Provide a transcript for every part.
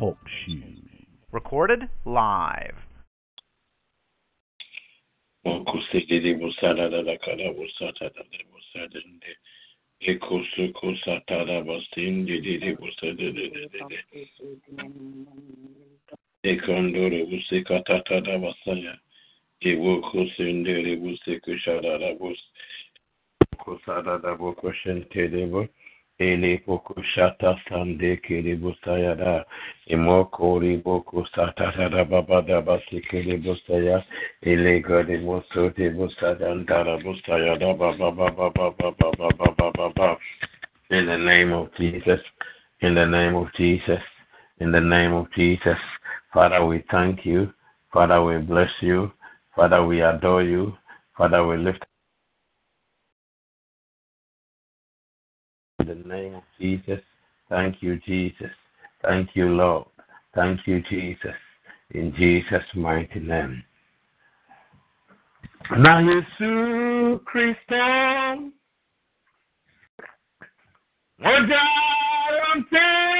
Talk Show. Recorded live. Ekondoro busika tatada basaya. Ewo kusendere busika shadada bus. Kusada boko shentele ele sande kele busaya. In the name of Jesus. In the name of Jesus. In the name of Jesus. Father, we thank you. Father, we bless you. Father, we adore you. Father, we lift the name of Jesus. Thank you, Jesus. Thank you, Lord. Thank you, Jesus. In Jesus' mighty name. Na Yesu Kristo Moja yonte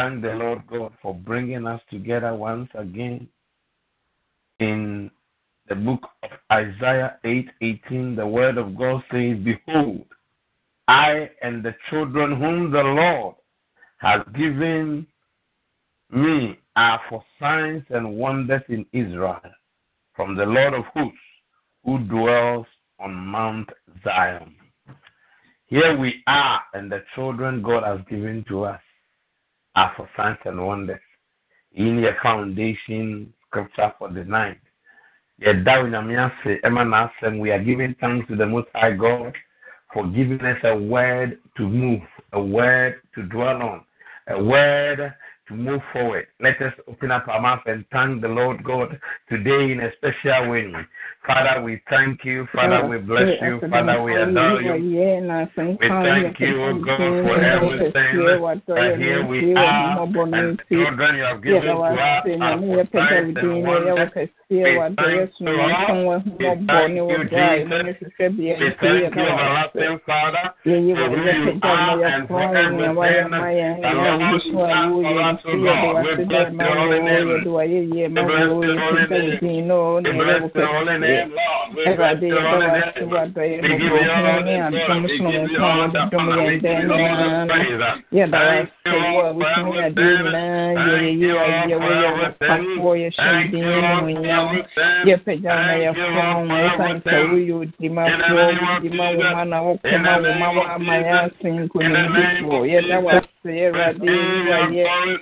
thank the Lord God for bringing us together once again in the book of Isaiah 8:18. the word of God says, "Behold, I and the children whom the Lord has given me are for signs and wonders in Israel, from the Lord of hosts, who dwells on Mount Zion." Here we are, and the children God has given to us are for signs and wonders. In your foundation scripture for the night. We are giving thanks to the Most High God for giving us a word to move, a word to dwell on, a word to move forward. Let us open up our mouth and thank the Lord God today in a special way. Father, we thank you. Father, we bless you. Father, we adore you. We thank you, O God, for everything. And here we are, and children you have given to us are for signs and wonders. We thank you, Lord. We thank you, Jesus. We thank you, everlasting Father, for who you are and for everything. Lord you are for us, O God. We bless your holy name. We bless your holy name. We bless your holy name, Lord. We bless your holy name. We give you all the glory. We give you all the honor. We give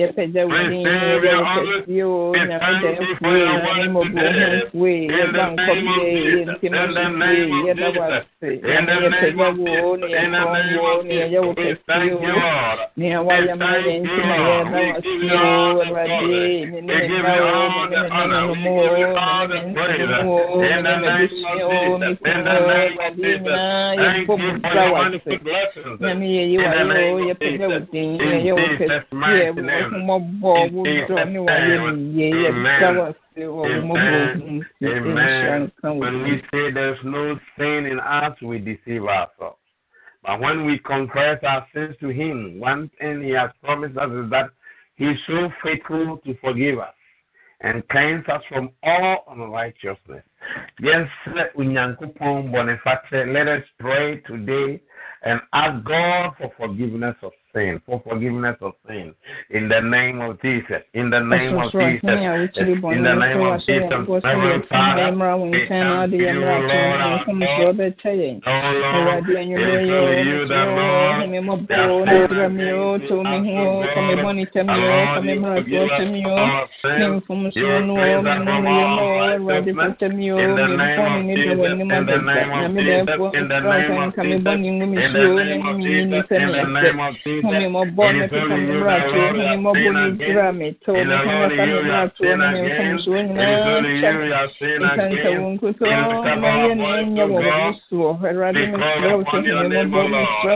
all the praise. Thank you, Lord, for everything. Thank you, Lord, for everything. Thank you, Lord, for everything. yɛpagya na yɛfrɔm wo ɛsiane sɛ woyɛ odimafoɔ wodima wo ma na wokoma wo ma woama yɛ ase nkonimdifoɔ yɛda wo ase awurade wayɛ yɛpɛgya wo din yɛda wo kɛseɛ o nyame da mfue nyame mmɔborɔ ho mfue yɛba nkɔmyɛ yɛntim asofue yɛda wo ase nyame yɛpɛgya wo ne yɛkɔn wo ne yɛyɛ wo kɛseɛ o nea woayɛ ma yɛ nti na yɛda wo ase o awurade ne ne meda o ne ne me nananom o ne ne me nsanom o ne ne m'abusua o me kunu o awurade nyinaa yɛbɔ mu bra wo ase nyame yɛyi wayɛ o yɛpɛgya wo din yɛyɛ wo kɛseɛ wo ahomɔbɔ wo dɔ ne wayɛ no yie yɛbra wo ase wɔ wo mmɔborɔ nhyira nka wo When we say there's no sin in us, we deceive ourselves. But when we confess our sins to Him, one thing He has promised us is that He is so faithful to forgive us and cleanse us from all unrighteousness. Yes, let us pray today and ask God for forgiveness of sin, for forgiveness of sin. In the name of Jesus. In the name of Jesus. In the name of Jesus. Reverend Father, we come to you, oh, Lord our God. Oh Lord, it is you the Lord Humi mobɔ ne pepa me mmarato, humi mɔbɔ ne dura me to, me hana fa me mmarato ne me mfomsoɔ nyinaa kyɛ. Nkanka wo nkuto ma yɛ ne ɛnyɛ wɔ wo soɔ. Awurade mesrɛ wo sɛ humi mɔbɔ, mesrɛ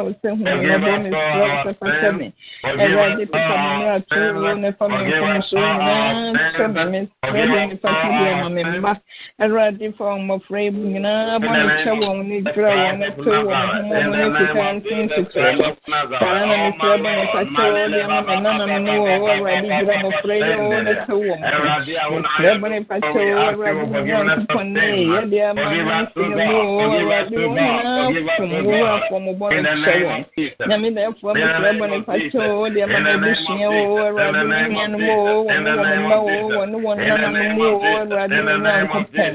wo sɛ humi mɔbɔ, mesrɛ wo sɛ fata me. Awurade pepa me mmarato wo ne fa me mfomsoɔ nyinaa kyɛ me. Mesrɛ de nipa to deɛ ma me mma. Awurade fa mmɔfra yi nyinaa bɔ ne kyɛ wɔn ne dura wɔn ne to wɔn ho wɔn ne kuta ntin kuta. Saa na mesrɛ bɔ ne fakyɛ wɔ deɛ ma me nananom ne wɔ wɔ Awurade gyina mmɔfra yi wɔ ne to wɔ mo. Mesrɛ bɔ ne fakyɛ wɔ Awurade mu Nyankopɔn ne yɛde ama me nsi no mu wɔ Awurade wo nyinaa fom wo afɔ mo bɔ ne kyɛ wɔn. Nyame dɛfoɔ mesrɛ bɔ ne fakyɛ wɔ deɛ ma me abusua wɔ Awurade me nuanom wɔ wɔn ne wɔn mma wɔ wɔn ne wɔn nananom wɔ Awurade me Nyankopɔn.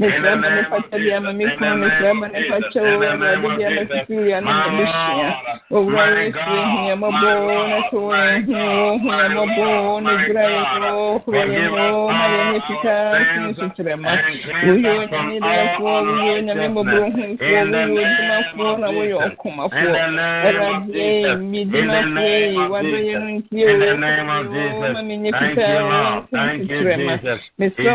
Mesrɛ bɔ ne fakyɛ deɛ ma me kunu mesrɛ bɔ ne fakyɛ wɔ Awurade deɛ ma sisiria ne m'abusua. Owurare Yesu ehia mɔbɔ ne to ehia ohia mɔbɔ ne dira yɛ o horo yɛ o ma yɛ ne sika sini sutura ma woyɛ onyame dɛfoɔ woyɛ onyame mɔborɔhufoɔ woyɛ odimafoɔ na woyɛ ɔkomafoɔ ɛwurade midimafoɔ yi wadɔ yɛ no ntie o ma me nye sika sini sutura ma mesrɛ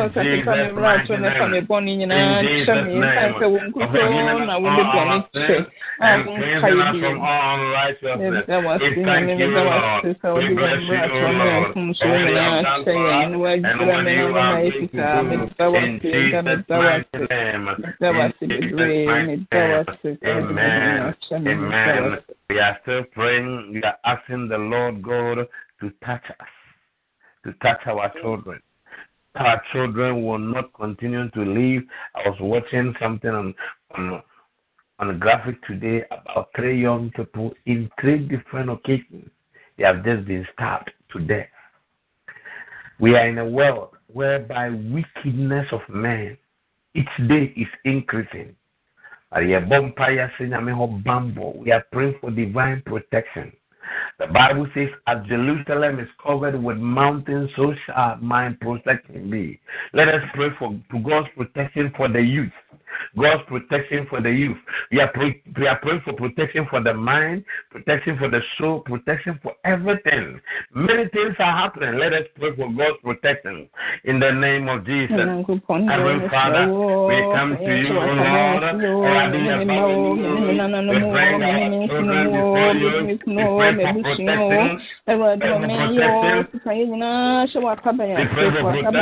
wo sɛ pepa me mmara ato ne fa me bɔne nyinaa kyɛ me ɛsiane sɛ wo nkutoo na wode bɔne kyɛ a wonka yɛ bio Meda wase nyame meda wase sɛ wode bɛmmra atɔ me akom so nyinaa kyɛ yɛn ne woagyira me no ma yɛ fitaa meda wase da meda wase meda wase bebree meda wase Amen. We are still praying. We are asking the Lord God to touch us, to touch our children. Our children will not continue to live. I was watching something on on on a graphic today about three young people in three different occasions. They have just been stabbed to death. We are in a world whereby wickedness of men each day is increasing. We are praying for divine protection. The Bible says, as Jerusalem is covered with mountains, so shall my protection be. Let us pray for, for God's protection for the youth. God's protection for the youth. We are, pray, we are praying for protection for the mind, protection for the soul, protection for everything. Many things are happening. Let us pray for God's protection in the name of Jesus. Heavenly Father, we come to you, O Lord. We bring our children before you. We pray for protection. Ẹwurade ọmọ ẹyẹ ọ sísan yẹn nyinaa ṣe wà kábà yẹn ṣe fún ọkábà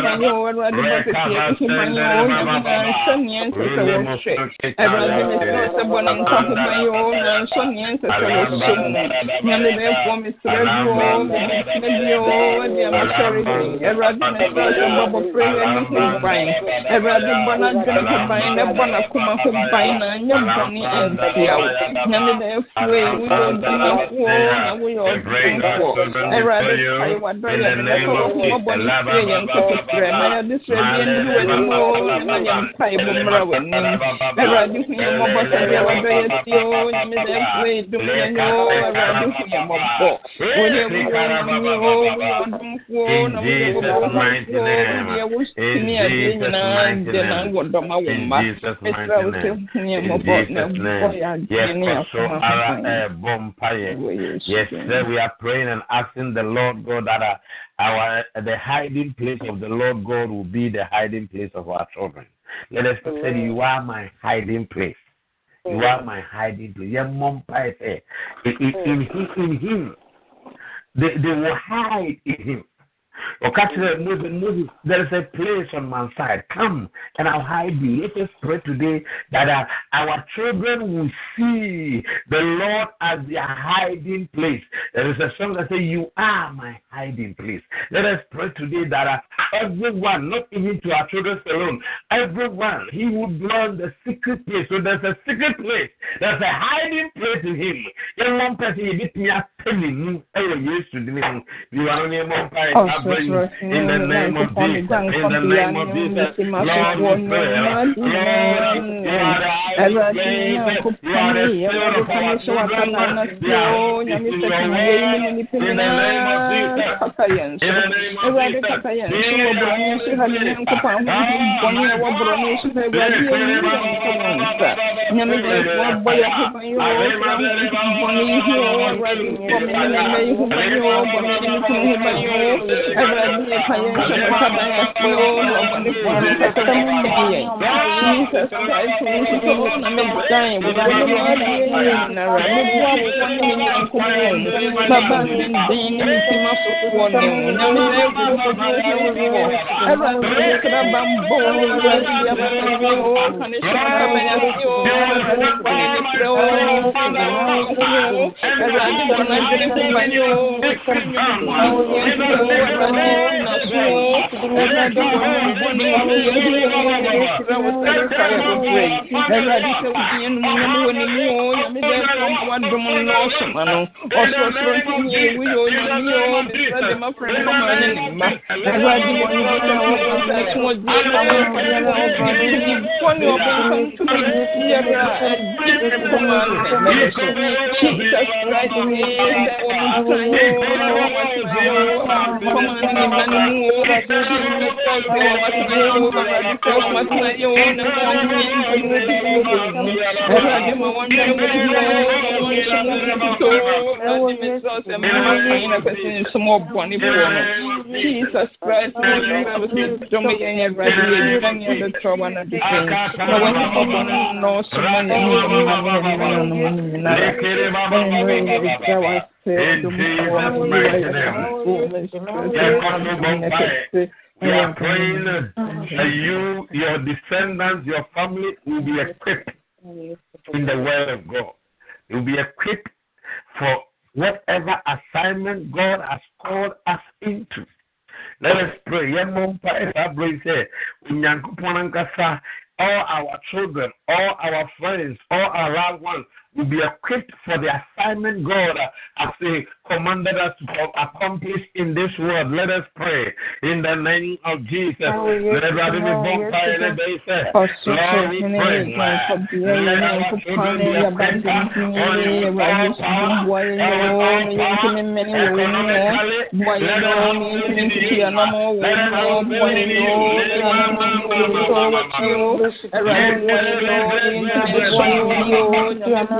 dwene hù báyìí o nyàmé bọ adwene ní hù báyìí ẹnna anwene bọne ntia o nyàmé dẹ́fọ́ mi sọ sọ bọ ní ahomanye o awurade bɔ tete ahomanye o nyamina nsɔ neɛ sɛ wɔhwɛ awurade mesrɛ sɛ bɔ ne nka ahomanye o na nsɔ neɛ sɛ wɔhyɛ mu nyame bɛɛfoɔ mesrɛ bi o mebɛtena bi o ade amasɔre bi awurade mesrɛ sɛ bɔ bɔfrɛ yɛ ne ho ban awurade bɔ n'adwene ho ban na bɔ n'akoma ho ban na nyɛ bɔne antia wo nyame bɛɛfoɔ yi woyɛ odimafoɔ na woyɛ ɔdomfoɔ awurade kae wadɔyɛ ne bɛka wɔ ho mɔbɔ ne fie yɛ nkɔtɔtrɛ ma yɛde srɛ bi anuru w'anim o na yɛ mpae bɔ mmra w'anim awurade hu yɛ mmɔbɔ sɛdeɛ wadɔyɛ tie o nyame bɛɛfoɔ yi dom yɛnyɛ o awurade hu yɛ mmɔbɔ woyɛ woyɛ onyame o woyɛ ɔdomfoɔ na woyɛ wɔbɔfoɔ woyɛ wo tumi adeɛ nyinaa de na wɔ dɔma wo mma mesrɛ wo sɛ hu yɛ mmɔbɔ na bɔ yɛ adeɛ ne akoma Yes, sir, we are praying and asking the Lord God that uh, our the hiding place of the Lord God will be the hiding place of our children. Let us say, You are my hiding place. You are my hiding place. Yeah, mom, in, in, in, in him, they, they will hide in him. There is a place on my side. Come and I'll hide you. Let us pray today that uh, our children will see the Lord as their hiding place. There is a song that says, You are my hiding place. Let us pray today that uh, everyone, not even to our children alone, everyone, he would dwell in the secret place. So there's a secret place. There's a hiding place in him. Young one person, you get me a penny. Oh, yes, you are only one in the name of Jesus. In the name of Jesus. Lord, we pray. Lord, you are the You are the spirit of our children. They are in your way. In the name of Jesus. In the name of Jesus. Awurade fa yɛn nhyɛ mo kaba yɛ kpoo na ɔbɔne fo no nkasa mu mmedi yɛn jesus christ wo nsuso mu na medan wodane mu adie yɛ nyinara meboa wofoɔ ne me nyankopɔn baba ne den Jesus Christ, one knows someone in Jesus' mighty name. We are praying that you, your descendants, your family will be equipped in the word of God. You will be equipped for whatever assignment God has called us into. Let us pray. All our children, all our friends, all our loved ones will be equipped for the assignment God has commanded us to accomplish in this world. Let us pray in the name of Jesus. Lord, we pray. Let our children be equipped on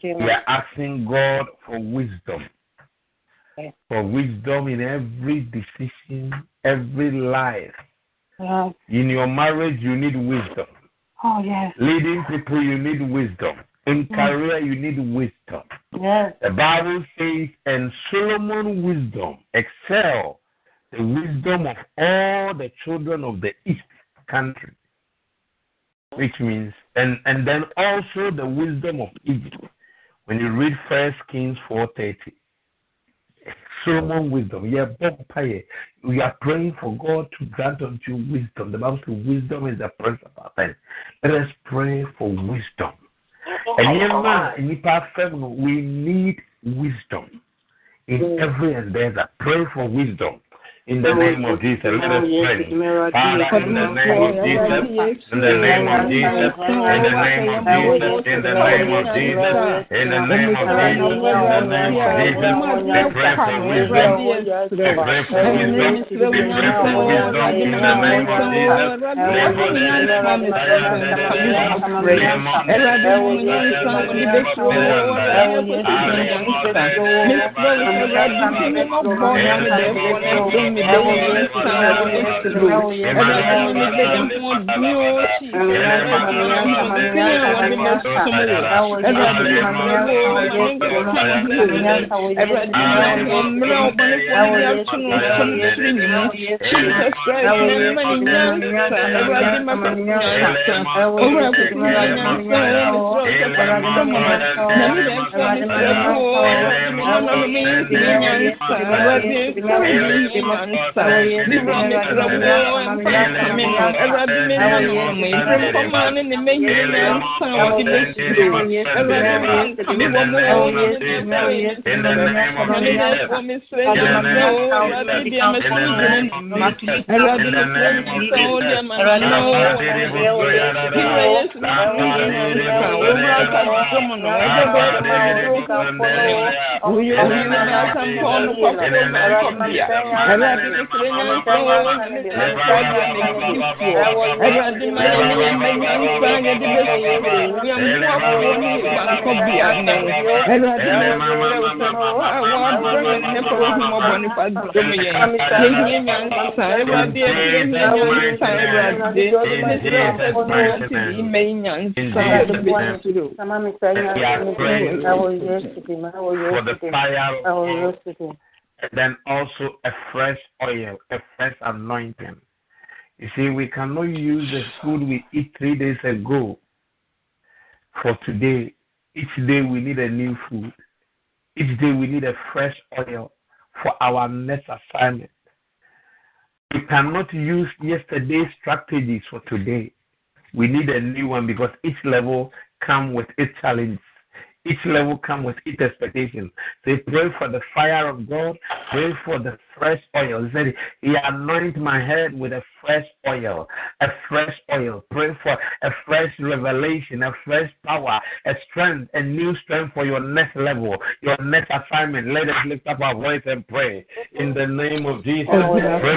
We are asking God for wisdom. For wisdom in every decision, every life. Yes. In your marriage, you need wisdom. Oh, yes. Leading people, you need wisdom. In career, you need wisdom. Yes. The Bible says, and Solomon wisdom excel the wisdom of all the children of the east country. Which means, and, and then also the wisdom of Egypt. When you read First Kings 4.30, Solomon wisdom. Yeah, we are praying for God to grant unto you wisdom. The Bible says wisdom is the principal thing. Let us pray for wisdom. Oh, and yeah, we need wisdom in mm. every endeavor. Pray for wisdom. In the name of Jesus, let us pray. Father, in the name of Jesus, in the name of Jesus, in the name of Jesus, in the name of Jesus, in the name of Jesus, in the name of Jesus, we pray for wisdom. We pray for wisdom. We pray for wisdom in the name of Jesus. Therefore, mi bẹ wọn yẹn san wọn yẹn For the fire of and then also a fresh oil, a fresh anointing. You see, we cannot use the food we eat three days ago for today. Each day we need a new food. Each day we need a fresh oil for our next assignment. We cannot use yesterday's strategies for today. We need a new one because each level comes with its challenges. Each level comes with its expectation. They pray for the fire of God. Pray for the fresh oil. He said, He anointed my head with a fresh oil, a fresh oil. Pray for a fresh revelation, a fresh power, a strength, a new strength for your next level, your next assignment. Let us lift up our voice and pray in the name of Jesus. Pray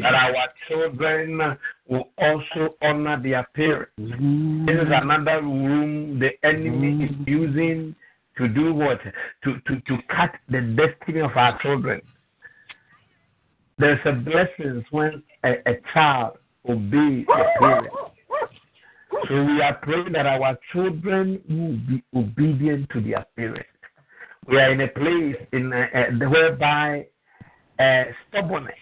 that our children will also honor their parents. This is another room the enemy is using to do what? To, to, to cut the destiny of our children. There's a blessing when a, a child obeys a parent. So we are praying that our children will be obedient to their parents. We are in a place in uh, uh, whereby uh, stubbornness.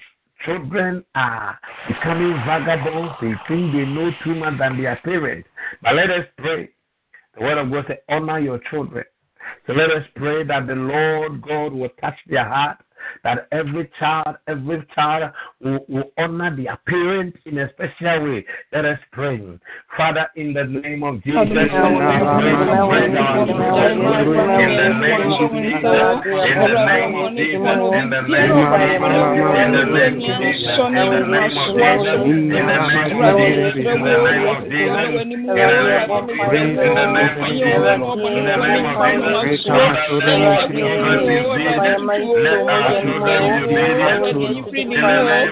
Children are becoming vagabonds. They think they know too much than their parents. But let us pray. The word of God says, honor your children. So let us pray that the Lord God will touch their heart that every child, every child will, will honor their parents in a special way. Let us pray. Father, in the name of Jesus, in the name of Jesus, in the name of Jesus, in the name of Jesus, in the name of Jesus, in the name of Jesus, in the name of Jesus, in the name of Jesus, in the name of Jesus, in the name of Jesus, in the name of Jesus,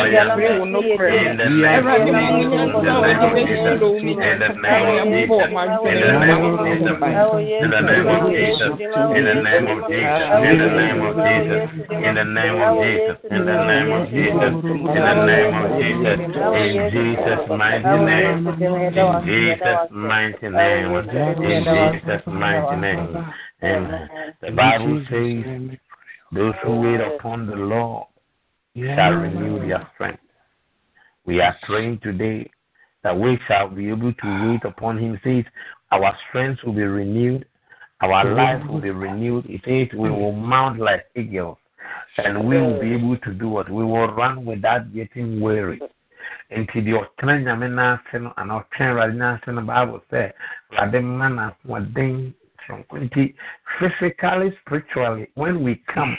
children be obedient in the name of Jesus, in the name of Jesus, in the name of Jesus, in the name of in the name of Jesus, in the name of Jesus, in the name of Jesus, in the name of Jesus, in the name of Jesus, in the name of Jesus, in Jesus' mighty name, in Jesus' mighty name, in Jesus' mighty name. And the Bible says, those who wait upon the Lord shall renew their strength. We are praying today that we shall be able to ah. wait upon Him. Says, our strength will be renewed, our life will be renewed. It says we hmm. will mount like eagles, and we will be able to do what? We will run without getting weary. nti deɛ ɔtena nyame n'ase no anaa ɔtwɛn awurade n'ase no bible sɛ awurade mma n'ahoɔden sonko nti physically spiritually when we come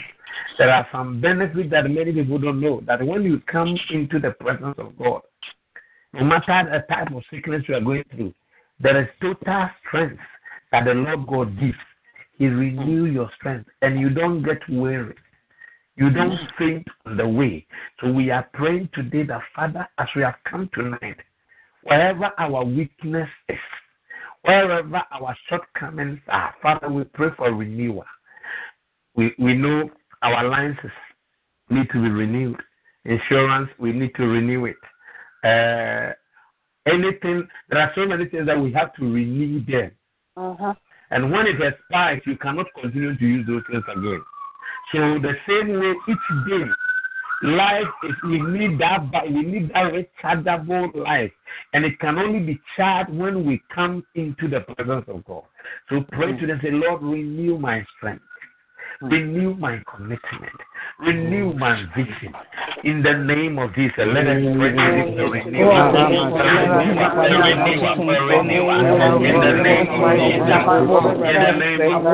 there are some benefits that many people don't know that when you come into the presence of god no matter the type of sickness you are going through there is total strength that the lord god gives he renews your strength and you don't get weary you don't faint on the way. So we are praying today that, Father, as we have come tonight, wherever our weakness is, wherever our shortcomings are, Father, we pray for renewal. We, we know our licenses need to be renewed. Insurance, we need to renew it. Uh, anything, there are so many things that we have to renew them. Uh-huh. And when it expires, you cannot continue to use those things again. So the same way each day, life is we need that we need that rechargeable life, and it can only be charged when we come into the presence of God. So pray to them, say, Lord, renew my strength. Renew my commitment. Renew my vision. In the name of Jesus, let us pray to renew. In the name of Jesus. In the name of Jesus. In the name of Jesus. In the name of Jesus.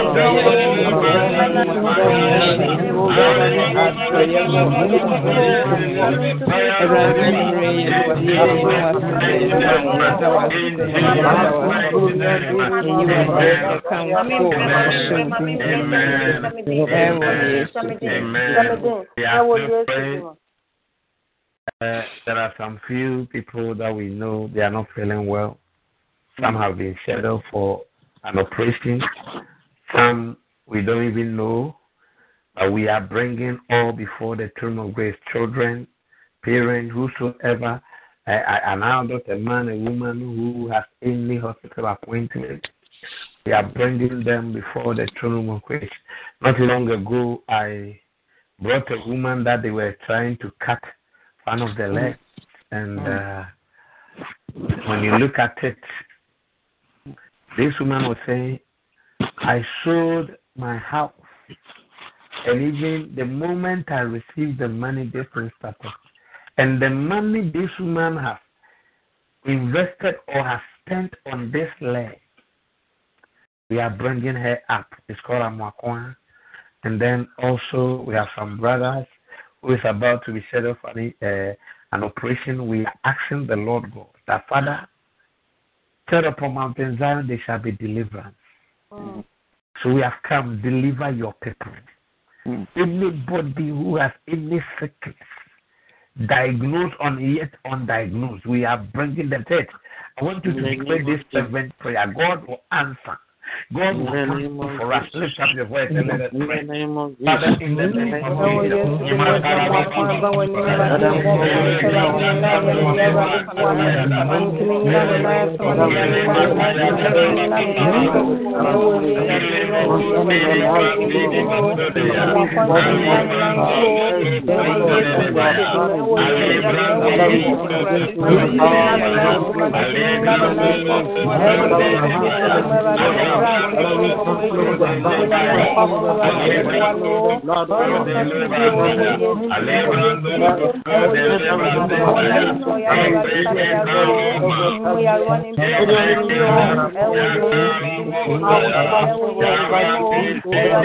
There are some few people that we know they are not feeling well. Some have been scheduled for an operation. Some we don't even know. But we are bringing all before the throne of grace children, parents, whosoever, an adult, a man, a woman who has any hospital appointment. We are bringing them before the throne of grace. Not long ago, I brought a woman that they were trying to cut one of the legs. And uh, when you look at it, this woman was saying, I sold my house. And even the moment I received the money, thing started. And the money this woman has invested or has spent on this leg, we are bringing her up. It's called Amakwan. And then also we have some brothers who is about to be scheduled for the, uh, an operation. We are asking the Lord God that Father, tell upon Mount Zion there shall be deliverance. Mm. So we have come, deliver your people. Mm. Anybody who has any sickness, diagnosed or yet undiagnosed, we are bringing them to it. I want you to declare this fervent prayer. God will answer. God will come for us. Lift up your voice and let us pray. Father, in the name of we are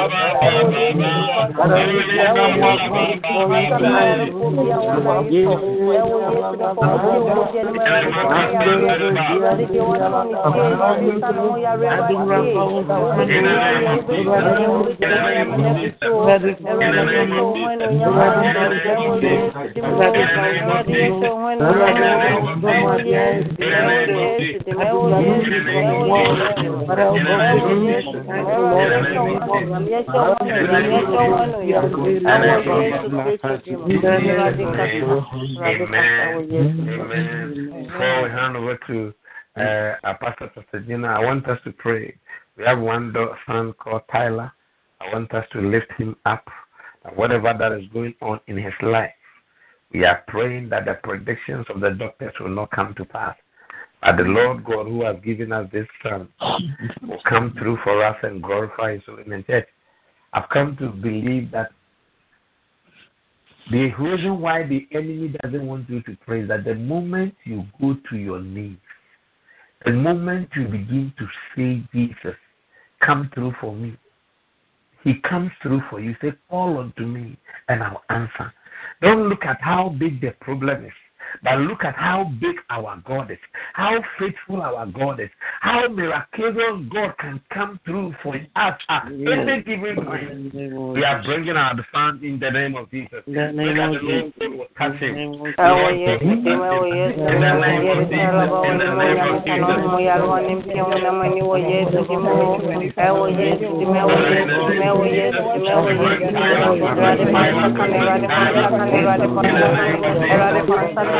Amen. Before we hand over to uh, our Pastor Pastor I want us to pray. We have one son called Tyler. I want us to lift him up. And whatever that is going on in his life, we are praying that the predictions of the doctors will not come to pass. But the Lord God who has given us this son will come through for us and glorify his holy. Church, I've come to believe that the reason why the enemy doesn't want you to pray is that the moment you go to your knees, the moment you begin to say, Jesus, come through for me, he comes through for you. Say, call unto me and I'll answer. Don't look at how big the problem is. But look at how big our God is, how faithful our God is, how miraculous God can come through for us at any given time. We are bringing our fund in the name of Jesus. In the name of Jesus. Touch him. In the name of Jesus. In the name of Jesus. Jesus' name.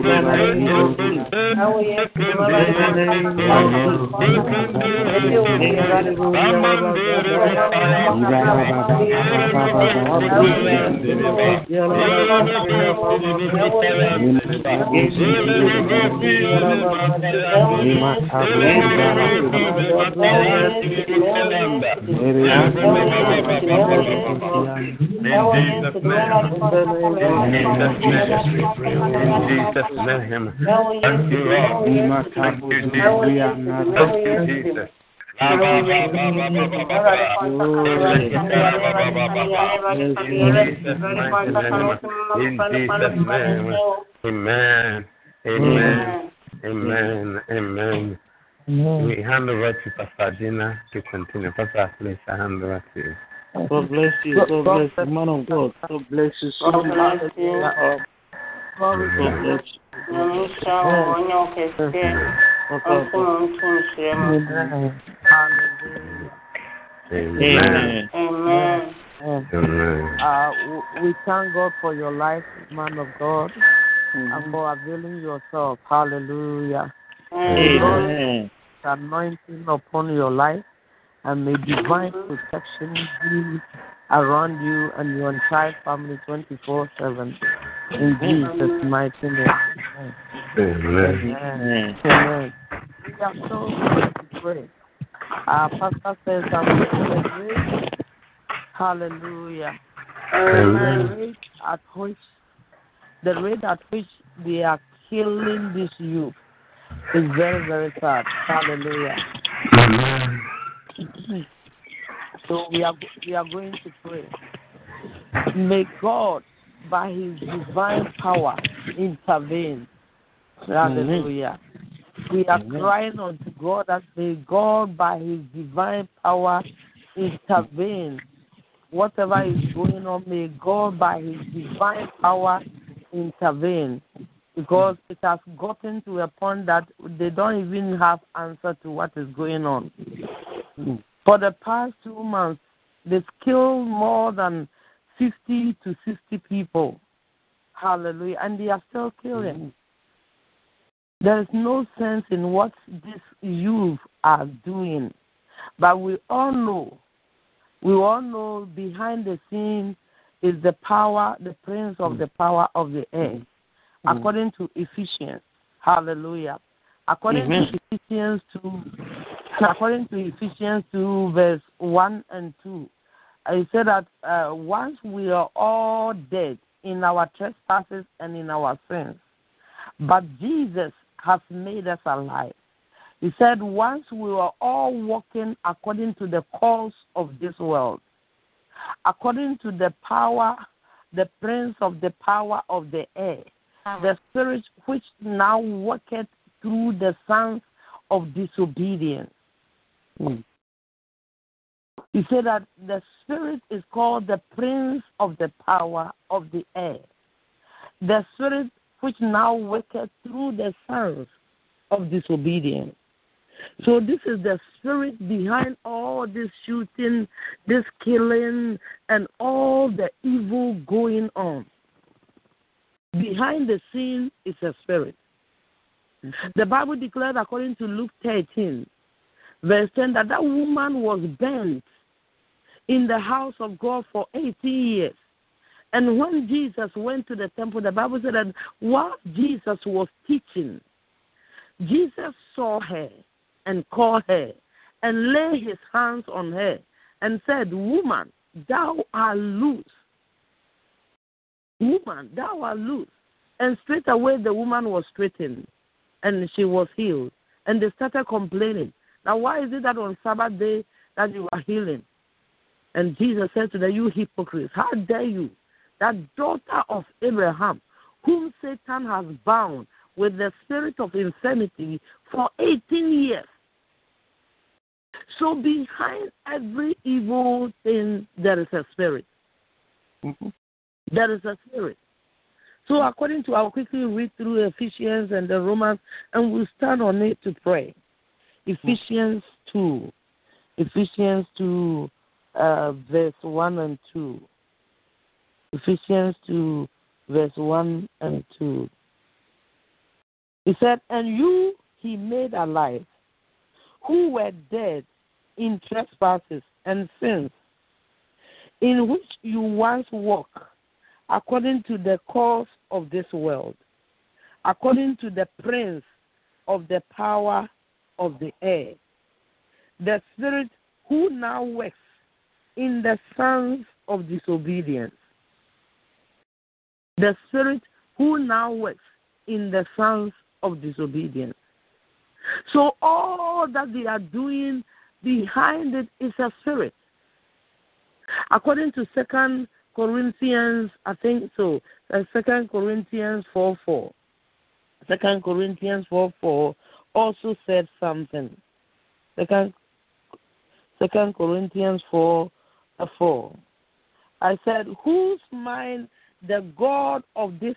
In Jesus' Lord. Thank you, Jesus. Thank you, Jesus. In Jesus' name. Amen. Amen. Amen. Amen. We hand over to Pastor Dina to continue. Pastor, please, I hand over to you. God bless you. God bless you, man of God. God bless you so much. God bless you. Nyamuhyira wo wɔnyɛ wo kɛseɛ. Ɔnko mu nto nhyira mu. Amen. Amen. Amen. Uh, we thank God for your life, man of God, and for availing yourself. Hallelujah. Amen. Amen. The anointing upon your life, and may divine protection be around you and your entire family 24 7. In Jesus' mighty name. Amen. Amen. Amen. We are so going to pray. Our pastor says that we. Hallelujah. Amen. The rate at which the rate at which they are killing this youth is very, very sad. Hallelujah. Amen. So we are we are going to pray. May God, by His divine power, intervene. Hallelujah. We are crying unto God that may God, by His divine power, intervene. Whatever is going on, may God, by His divine power, intervene. Because it has gotten to a point that they don't even have answer to what is going on. Hmm. For the past two months, they've killed more than 50 to 60 people. Hallelujah. And they are still killing. There is no sense in what these youth are doing. But we all know, we all know behind the scenes is the power, the prince of the power of the air, mm-hmm. according to Ephesians. Hallelujah. According Amen. to Ephesians 2, according to Ephesians 2, verse 1 and 2, I said that uh, once we are all dead in our trespasses and in our sins, but Jesus has made us alive. He said, once we were all walking according to the course of this world, according to the power, the prince of the power of the air, the spirit which now worketh through the sons of disobedience. Mm. He said that the spirit is called the prince of the power of the air. The spirit which now worketh through the sons of disobedience. So this is the spirit behind all this shooting, this killing, and all the evil going on. Behind the scene is a spirit. The Bible declared according to Luke 13, verse 10, that that woman was burnt in the house of God for 18 years. And when Jesus went to the temple, the Bible said that while Jesus was teaching, Jesus saw her and called her and laid his hands on her and said, Woman, thou art loose. Woman, thou art loose. And straight away the woman was straightened and she was healed. And they started complaining. Now, why is it that on Sabbath day that you are healing? And Jesus said to them, You hypocrites, how dare you, that daughter of Abraham, whom Satan has bound with the spirit of infirmity for 18 years. So behind every evil thing, there is a spirit. Mm-hmm. There is a spirit. So according to, I'll quickly read through Ephesians and the Romans, and we'll stand on it to pray. Ephesians 2. Ephesians 2, uh, verse 1 and 2. Ephesians 2, verse 1 and 2. He said, And you he made alive, who were dead in trespasses and sins, in which you once walked, according to the course of this world, according to the prince of the power of the air, the spirit who now works in the sons of disobedience. The spirit who now works in the sons of disobedience. So all that they are doing behind it is a spirit. According to Second Corinthians, I think so. uh, Second Corinthians four four. Second Corinthians four four also said something. Second Second Corinthians four uh, 4. I said, Whose mind the God of this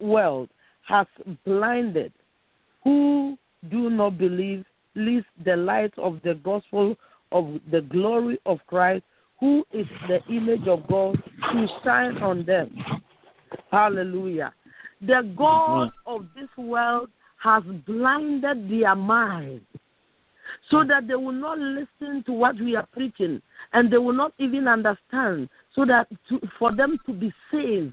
world has blinded, who do not believe, lest the light of the gospel of the glory of Christ, who is the image of God, to shine on them. Hallelujah. The God of this world has blinded their minds so hmm. that they will not listen to what we are preaching and they will not even understand so that to, for them to be saved.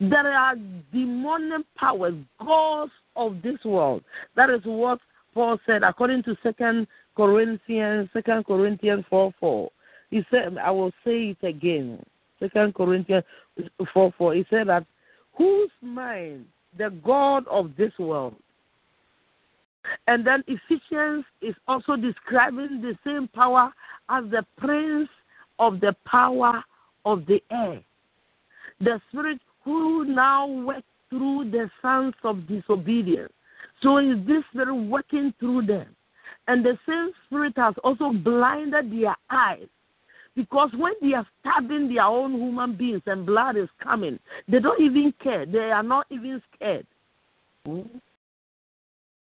There are demonic powers gods of this world. That is what paul said according to second corinthians second corinthians 4 4 he said i will say it again second corinthians 4 4 he said that whose mind the god of this world and then Ephesians is also describing the same power as the prince of the power of the air. The spirit who now works through the sons of disobedience. So is this spirit working through them? And the same spirit has also blinded their eyes. Because when they are stabbing their own human beings and blood is coming, they don't even care. They are not even scared. Mm-hmm.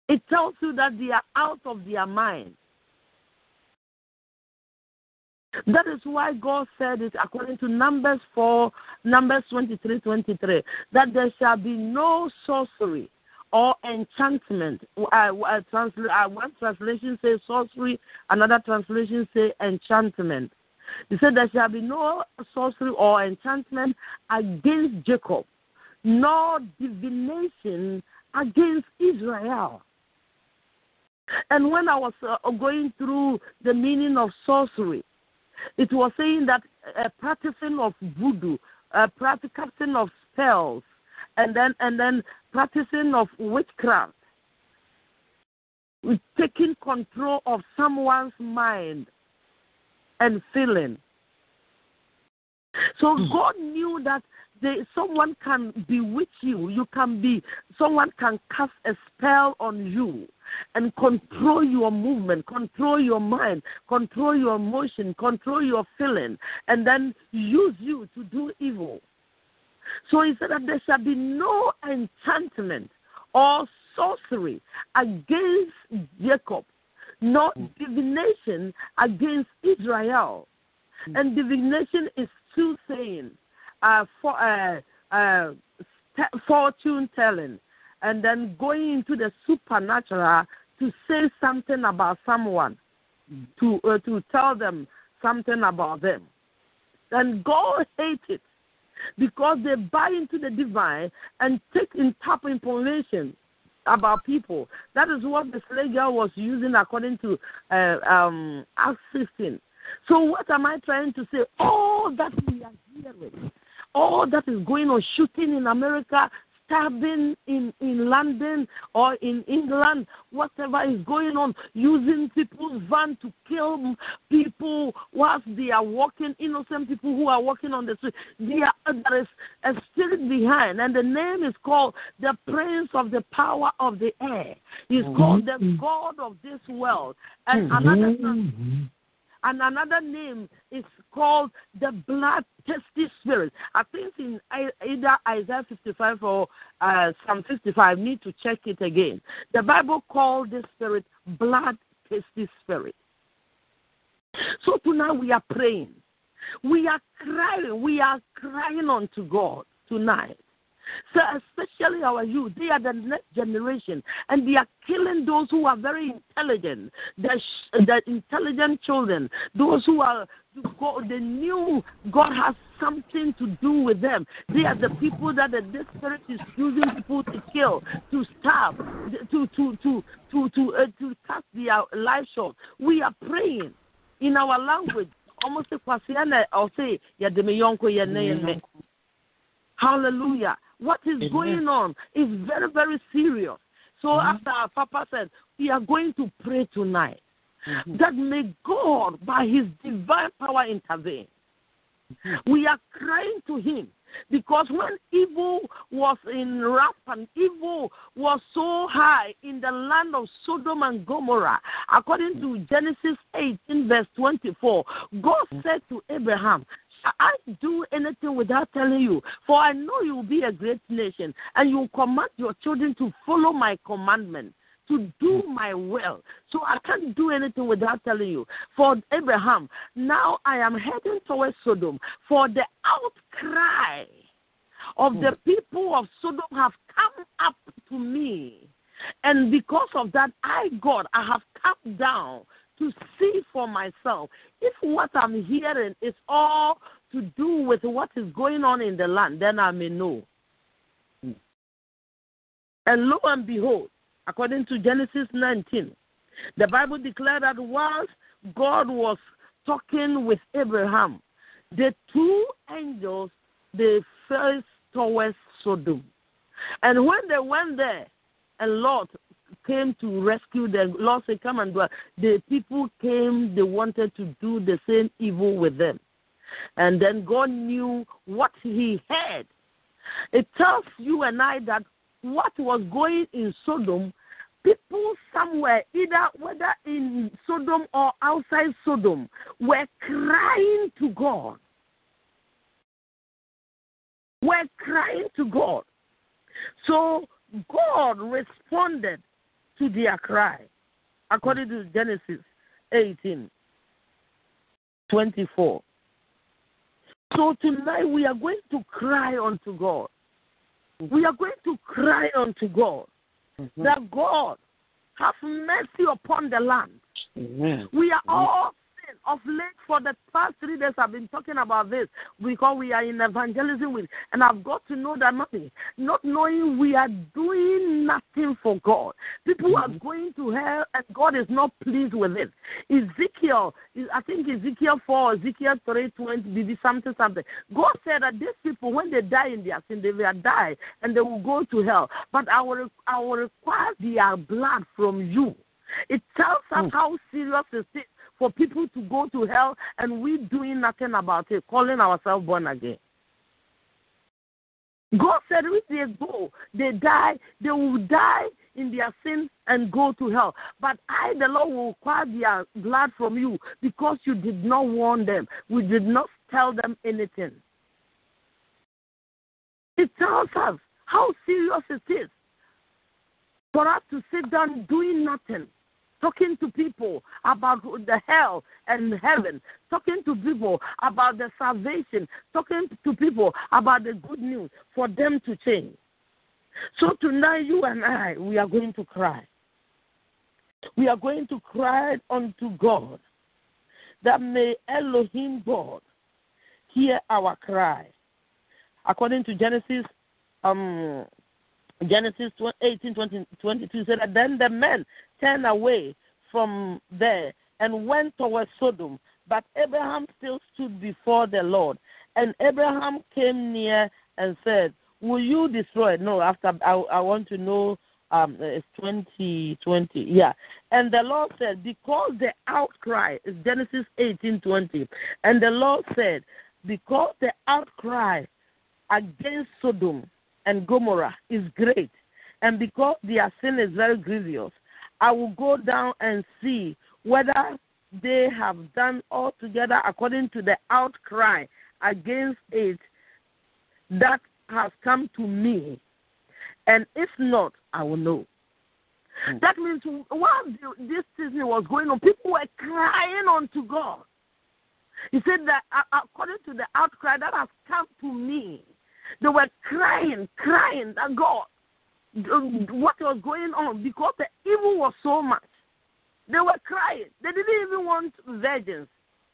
It tells you that they are out of their mind. That is why God said it according to Numbers 4, Numbers 23 23, that there shall be no sorcery or enchantment. One translation says sorcery, another translation says enchantment. He said there shall be no sorcery or enchantment against Jacob, nor divination against Israel. And when I was uh, going through the meaning of sorcery, it was saying that a practicing of voodoo, a practicing of spells, and then and then practicing of witchcraft, taking control of someone's mind and feeling. So mm. God knew that they, someone can bewitch you. You can be someone can cast a spell on you and control your movement, control your mind, control your emotion, control your feeling, and then use you to do evil. So he said that there shall be no enchantment or sorcery against Jacob, nor divination against Israel. And divination is soothsaying, uh, for, uh, uh, fortune telling, and then going into the supernatural to say something about someone, to uh, to tell them something about them. And God hates it because they buy into the divine and take in top information about people. That is what the slave girl was using according to uh, um, Acts 16. So what am I trying to say? All that we are hearing, all that is going on, shooting in America, stabbing in, in London or in England, whatever is going on, using people's van to kill people whilst they are walking, innocent people who are walking on the street. They Are, there is a spirit behind, and the name is called the Prince of the Power of the Air. He's mm-hmm. called the God of this world. And mm-hmm. another and another name is called the blood thirsty spirit. I think in either Isaiah 55 or uh, Psalm 55, need to check it again. The Bible called this spirit blood thirsty spirit. So tonight we are praying. We are crying. We are crying unto God tonight. So, especially our youth, they are the next generation, and they are killing those who are very intelligent, the, the intelligent children, those who are God, they knew God has something to do with them. They are the people that the spirit is using people to kill, to stab, to to to to to uh, to cut their life short. We are praying in our language. Almost a I'll say, Hallelujah. What is Amen. going on is very, very serious. So mm-hmm. after our Papa said, we are going to pray tonight mm-hmm. that may God, by his divine power, intervene. Mm-hmm. We are crying to him Because when evil was in rampant, evil was so high in the land of Sodom and Gomorrah, according to Genesis 18, verse 24, God said to Abraham, I do anything without telling you, for I know you will be a great nation, and you will command your children to follow my commandment to do my will. So I can't do anything without telling you. For Abraham, now I am heading towards Sodom, for the outcry of the hmm. people of Sodom have come up to me. And because of that, I, God, I have come down to see for myself if what I'm hearing is all to do with what is going on in the land, then I may know. And lo and behold, according to Genesis 19, the Bible declared that whilst God was talking with Abraham, the two angels they faced towards Sodom. And when they went there, and Lot came to rescue them, Lot said, Come and do The people came, they wanted to do the same evil with them. And then God knew what he had. It tells you and I that what was going in Sodom, people somewhere, either whether in Sodom or outside Sodom, were crying to God. Were crying to God. So God responded to their cry, according to Genesis 18 24. So tonight we are going to cry unto God. We are going to cry unto God mm-hmm. that God have mercy upon the land. Amen. We are all of late for the past three days I've been talking about this because we are in evangelism with and I've got to know that nothing. Not knowing we are doing nothing for God. People mm-hmm. are going to hell and God is not pleased with it. Ezekiel, I think Ezekiel 4, Ezekiel 3, 20, something, something. God said that these people, when they die in their sin, they will die and they will go to hell. But I will, I will require their blood from you. It tells us mm. how serious it is for people to go to hell and we doing nothing about it, calling ourselves born again. God said if they go, they die, they will die in their sins and go to hell. But I, the Lord, will require their blood from you because you did not warn them. We did not tell them anything. It tells us how serious it is for us to sit down doing nothing talking to people about the hell and heaven, talking to people about the salvation, talking to people about the good news for them to change. So tonight, you and I, we are going to cry. We are going to cry unto God that may Elohim God hear our cry. According to Genesis um, Genesis 18 20, 22 said that then the men turned away from there and went towards Sodom. But Abraham still stood before the Lord. And Abraham came near and said, Will you destroy? No, after I, I want to know um it's 20 20 yeah and the lord said because the outcry is genesis 18 20 and the lord said because the outcry against sodom and Gomorrah is great, and because their sin is very grievous, I will go down and see whether they have done altogether according to the outcry against it that has come to me. And if not, I will know. Mm. That means while this season was going on, people were crying unto God. He said that according to the outcry that has come to me, they were crying, crying that God, what was going on because the evil was so much. They were crying. They didn't even want virgins.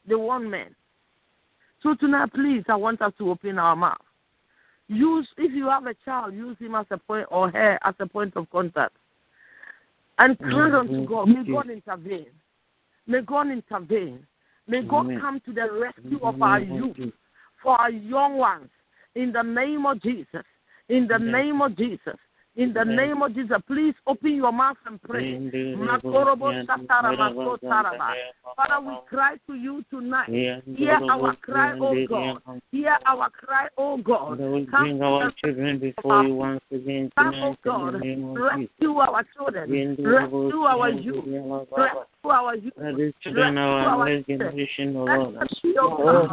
They want men. So tonight, please, I want us to open our mouth. Use if you have a child, use him as a point or her as a point of contact. And cry mm-hmm. unto God. May God intervene. May God intervene. May God come to the rescue of our youth, for our young ones in the name of Jesus. In the name of Jesus. In the name of Jesus, please open your mouth and pray. Father, we cry to you tonight. Hear our cry, O God. Hear our cry, O God. Come bring our children before you once again Come, O God. in the name of Jesus. Rescue our children. Rescue our youth. Rescue our youth. These children Rescue our next generation, O Lord. us be, O Oh, God.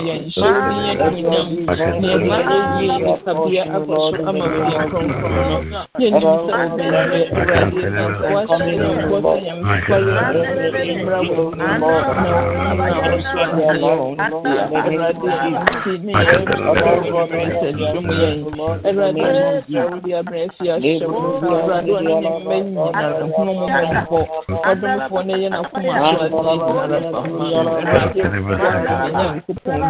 wo nam so na yɛne da kɔma yɛ o awurade kɔma baatan me nyankopɔn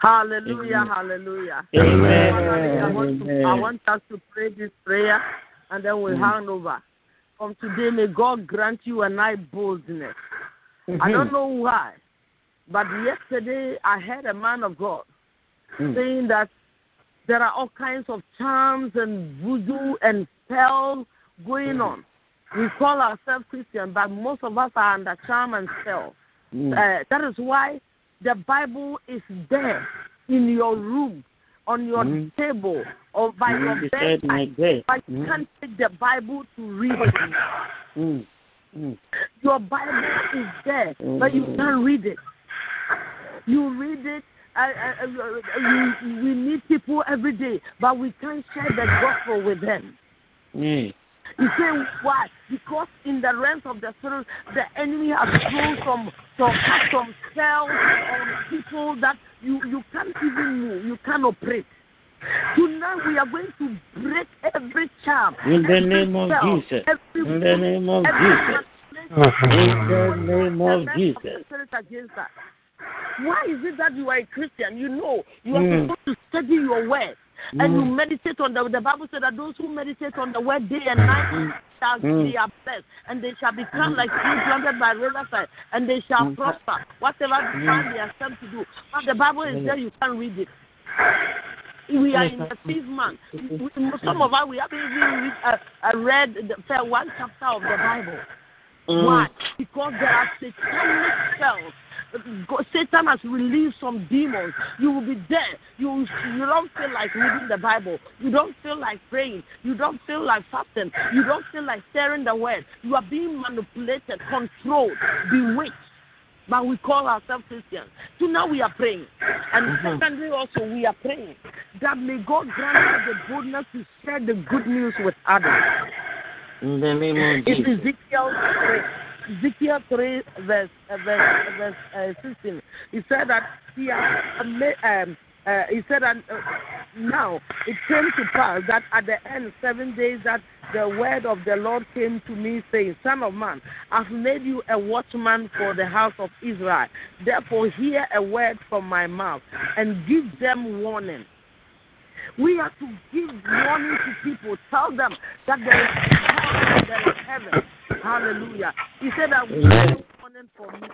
Hallelujah, hallelujah. Amen. I want, to, I want us to pray this prayer and then we'll mm. hand over. From today, may God grant you and I boldness. I don't mm-hmm. know why, but yesterday I heard a man of God mm. saying that there are all kinds of charms and voodoo and spells going mm. on. We call ourselves Christian, but most of us are under charm and spell. Uh, that is why the Bible is there in your room, on your Mm. table, or by your Beside my bedside. bed. But you Mm. can't take the Bible to read it. Mm. Mm. Your Bible is there, but you can't read it. You read it. Uh, uh, uh, we, we need people every day, but we can't share the gospel with them. Mm. You say why? Because in the realms of the spirit, the enemy has thrown some some some spells on people that you you can't even move, you can't operate. Tonight we are going to break every charm. In the name of spell, Jesus. In the name of Jesus. In the name of Jesus. spirit against that. Why is it that you are a Christian? You know you are Mm. supposed to study your word and you Mm. meditate on the the Bible said that those who meditate on the word day and night shall Mm. be blessed and they shall become like trees planted by riverside and they shall Mm. prosper. Whatever time they attempt to do. But the Bible is there, you can't read it. We are in the fifth month. Some of us we haven't even read, uh, uh, read the first one chapter of the Bible. Mm. Why? Because there are satanic spells. Satan has released some demons. You will be there. You you don't feel like reading the Bible. You don't feel like praying. You don't feel like fasting. You don't feel like sharing the word. You are being manipulated, controlled, bewitched. But we call ourselves Christians. So now we are praying. And mm-hmm. secondly also we are praying that may God grant us the boldness to share the good news with others. In the name of It's Jesus. Ezekiel 3, Ezekiel 3 verse, uh, verse, uh, verse uh, 16. He said that he uh, um, uh, he said that uh, now it came to pass that at the end, seven days, that the word of the Lord came to me, saying, Son of man, I've made you a watchman for the house of Israel. Therefore, hear a word from my mouth and give them warning. We have to give warning to people. Tell them that there is hell, there is heaven. Hallelujah. He said that we have warning for me.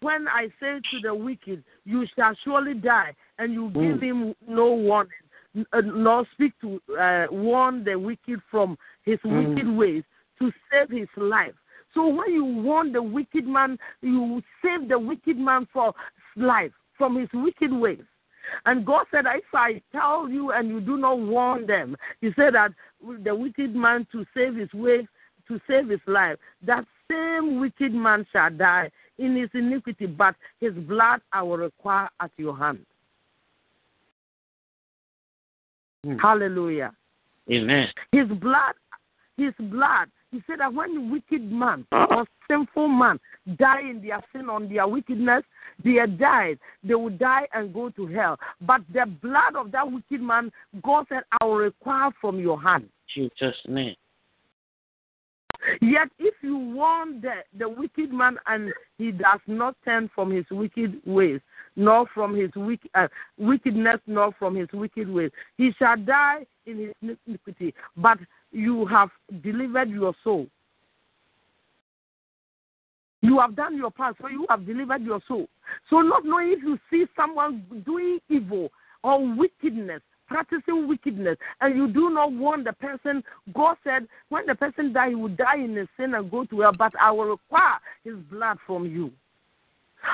When I say to the wicked, You shall surely die, and you give him no warning, uh, nor speak to uh, warn the wicked from his Mm. wicked ways to save his life. So when you warn the wicked man, you save the wicked man for life from his wicked ways. And God said, If I tell you and you do not warn them, He said that the wicked man to save his way, to save his life, that same wicked man shall die in his iniquity, but his blood I will require at your hand. Mm. Hallelujah. Amen. His blood, his blood. He said that when wicked man or sinful man die in their sin on their wickedness, they are died. They will die and go to hell. But the blood of that wicked man, God said, I will require from your hand. Jesus' name. Yet if you warn the, the wicked man and he does not turn from his wicked ways, nor from his wick, uh, wickedness, nor from his wicked ways, he shall die in his iniquity. But you have delivered your soul. You have done your part, so you have delivered your soul. So, not knowing if you see someone doing evil or wickedness, practicing wickedness, and you do not warn the person, God said, when the person die, he will die in his sin and go to hell, but I will require his blood from you.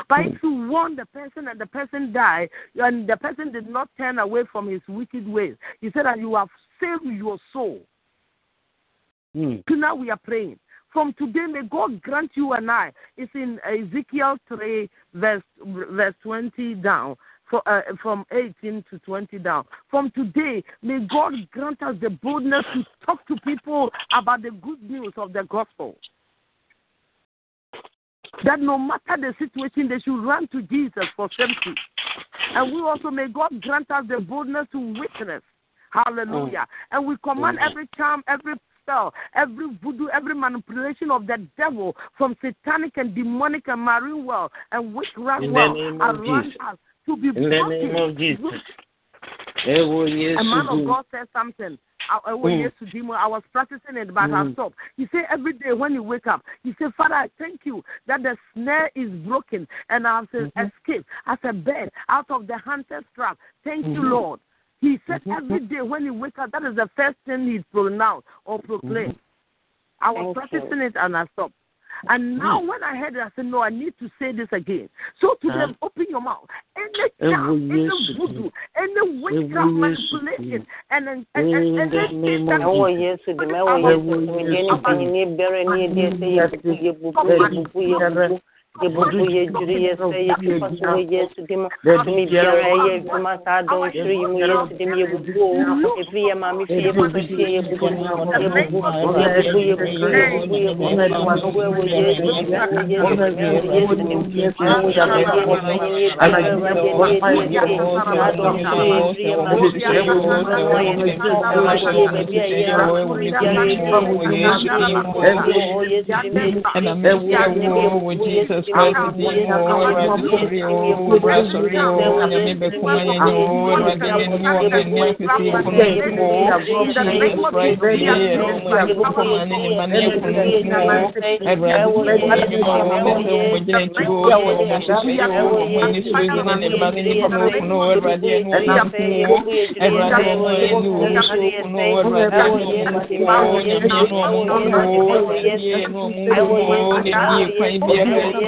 But if you warn the person and the person die, and the person did not turn away from his wicked ways, he said that you have saved your soul. Mm. So now we are praying. From today, may God grant you and I. It's in Ezekiel 3, verse, verse 20 down, for, uh, from 18 to 20 down. From today, may God grant us the boldness to talk to people about the good news of the gospel. That no matter the situation, they should run to Jesus for safety. And we also may God grant us the boldness to witness. Hallelujah. And we command every charm, every spell, every voodoo, every manipulation of the devil from satanic and demonic and marine world and witchcraft world around us to be In the name of Jesus. Ewo A man of God said something. I, I, Mm. demon, I was practicing it, but I Mm. stopped. He said every day when you wake up, he said, Father, I thank you that the snare is broken and I have Mm-hmm. escaped as a bird out of the hunter's trap. Thank you, Mhm. Lord. He said Mhm. every day when he wake up, that is the first thing he pronounced or proclaimed. Mm-hmm. I was Thank you. practicing it and I stopped. And now when I heard it, I said, No, I need to say this again. So to Uh-huh. them, open your mouth. Any Ewo charm, any Yesu voodoo, any witchcraft Yesu manipulation, and and and, In and, the yesu dim yesu dim yesu dim yesu dim yesu dim yesu dim yesu dim yesu dim yesu dim wo wɔ Jesus Christ bẹ.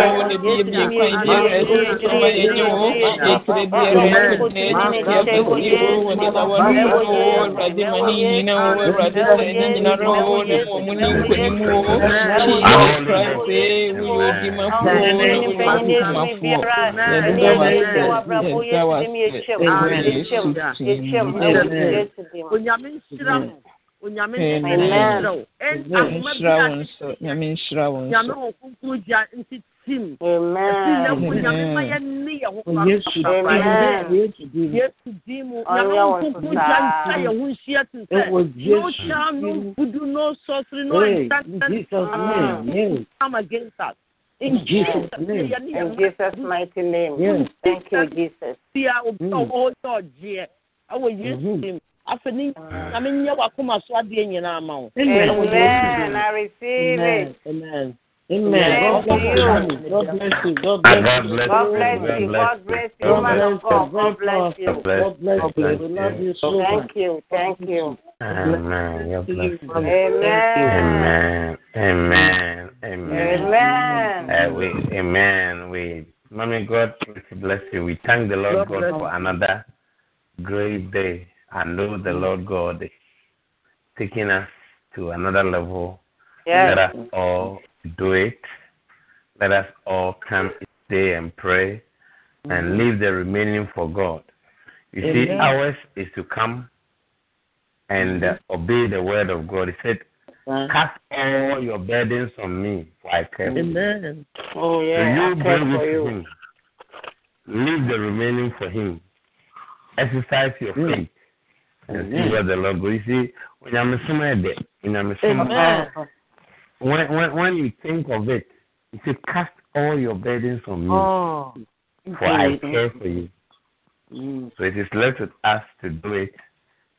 ne bie kwan biara ɛsɛ yɛ ne mu o awurade bie bie kwan no o awurade bie bie kwan no so o nyankopɔn ne wɔ mu ne nana ne de yɛrɛ mpo no o awurade ɛno ɔmo nko o jesus christ ɛno ɔmo nko o ne di ma ɔmo o ɛno ɔmo nko o ne kɔ ɔmo awurade biara ɛtire biara ɛgyina o ɛtibia me ne me mma no o awurade ɛne nyina o sɛ wɔn nhyehyɛeɛ o sɛ wɔn gyina akyi o awurade ɛtire biara ɛkutia me ne onyame nhyira mo onyame Amen. nhyira wo nhyira wo nso nyame nhyira wo nyame nso wɔ kunkun gya nti tim ɛsi Amen. na wo nyame ma yɛ ne yɛ ho Yesu papa Amen. Yesu di mu. yesu din mu Ɔnyɛ nyame wo wɔn kunkun saa. gya nsa yɛ ho nhyia te sɛ Ɛwɔ no Yesu charm no din mu. voodoo no sorcery no Hey, in enchantment Jesus' ah, name. Yes. come against us in In Jesus' Jesus name. yɛ ne In yɛ Jesus' mighty name. Yes. Thank you, Jesus. bia obi a ɔwɔ yɛ ɔgyeɛ ɛwɔ yesu din mu afei ne nyame nyɛ wakoma so adeɛ nyinaa ma wo Amen. I receive Amen. it. Amen. Amen. God bless you. God bless you. God bless God you. bless God you. bless God you. bless God bless you, God man bless of God. God bless God you. God bless God bless you. We love you so much. Thank you. Thank you. Amen. God bless you. Amen. Amen. Amen. Amen. Amen. Uh, we, amen. We, mommy, God bless you. We thank the Lord God God bless for another great day. I know the Lord God is taking us to another level. Let us all do it. Let us all come each day and pray and leave the remaining for God. You see, ours is to come and uh, obey the word of God. He said, Cast all your burdens on me, for I care for you. Amen. Oh, So yeah. you I bring for it to you. Him. Leave the remaining for Him. Exercise your Mm. faith and see Amen. what the Lord goes. You see, when I'm there, when I'm Amen. when, when when you think of it, you say, Cast all your burdens on me, Oh. for I care for you. Mm. So it is left with us to do it,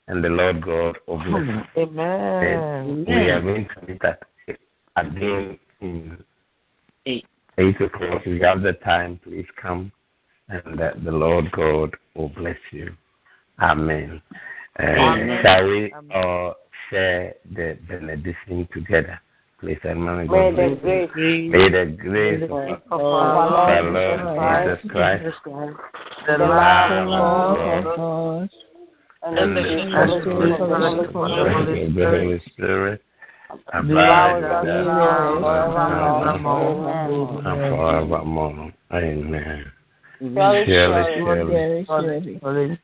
and the Lord God will bless us. Amen. We are going to meet at again in Eight. eight o'clock. If you have the time, please come, and uh, the Lord God will bless you. Amen. Amen. Shall we Amen. all share the benediction together? Please, Amen. May God the bless you. grace May the grace of of our our Lord Lord Jesus Christ, the the love love of of God, God, God, and and the the sweet fellowship fellowship of the Holy of the Spirit of the Holy Spirit abide abide with with us us now now and and forevermore. forevermore. and forevermore. Amen. Surely, Surely, surely, surely, surely,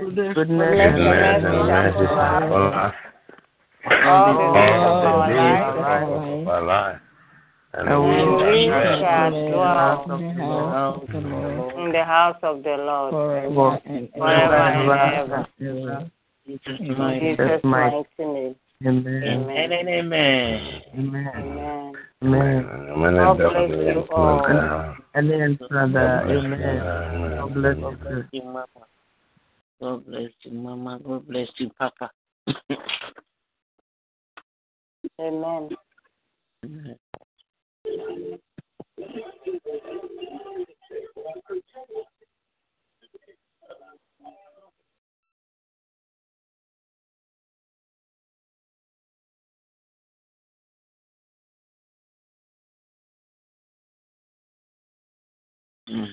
goodness goodness goodness and mercy and shall mercy shall follow follow us us all the days all of our the life, days of our life. And And we and shall we dwell shall dwell in the house of the Lord in the house of the Lord forever and forever ever. and ever. Amen. In Jesus' mighty name. Amen. Amen. Amen. Amen. Amen. Amen. Amen. God bless you all. And then, Father, God bless you. Amen. God bless you. God bless you, Mama. God bless you, Papa. Amen. Mm.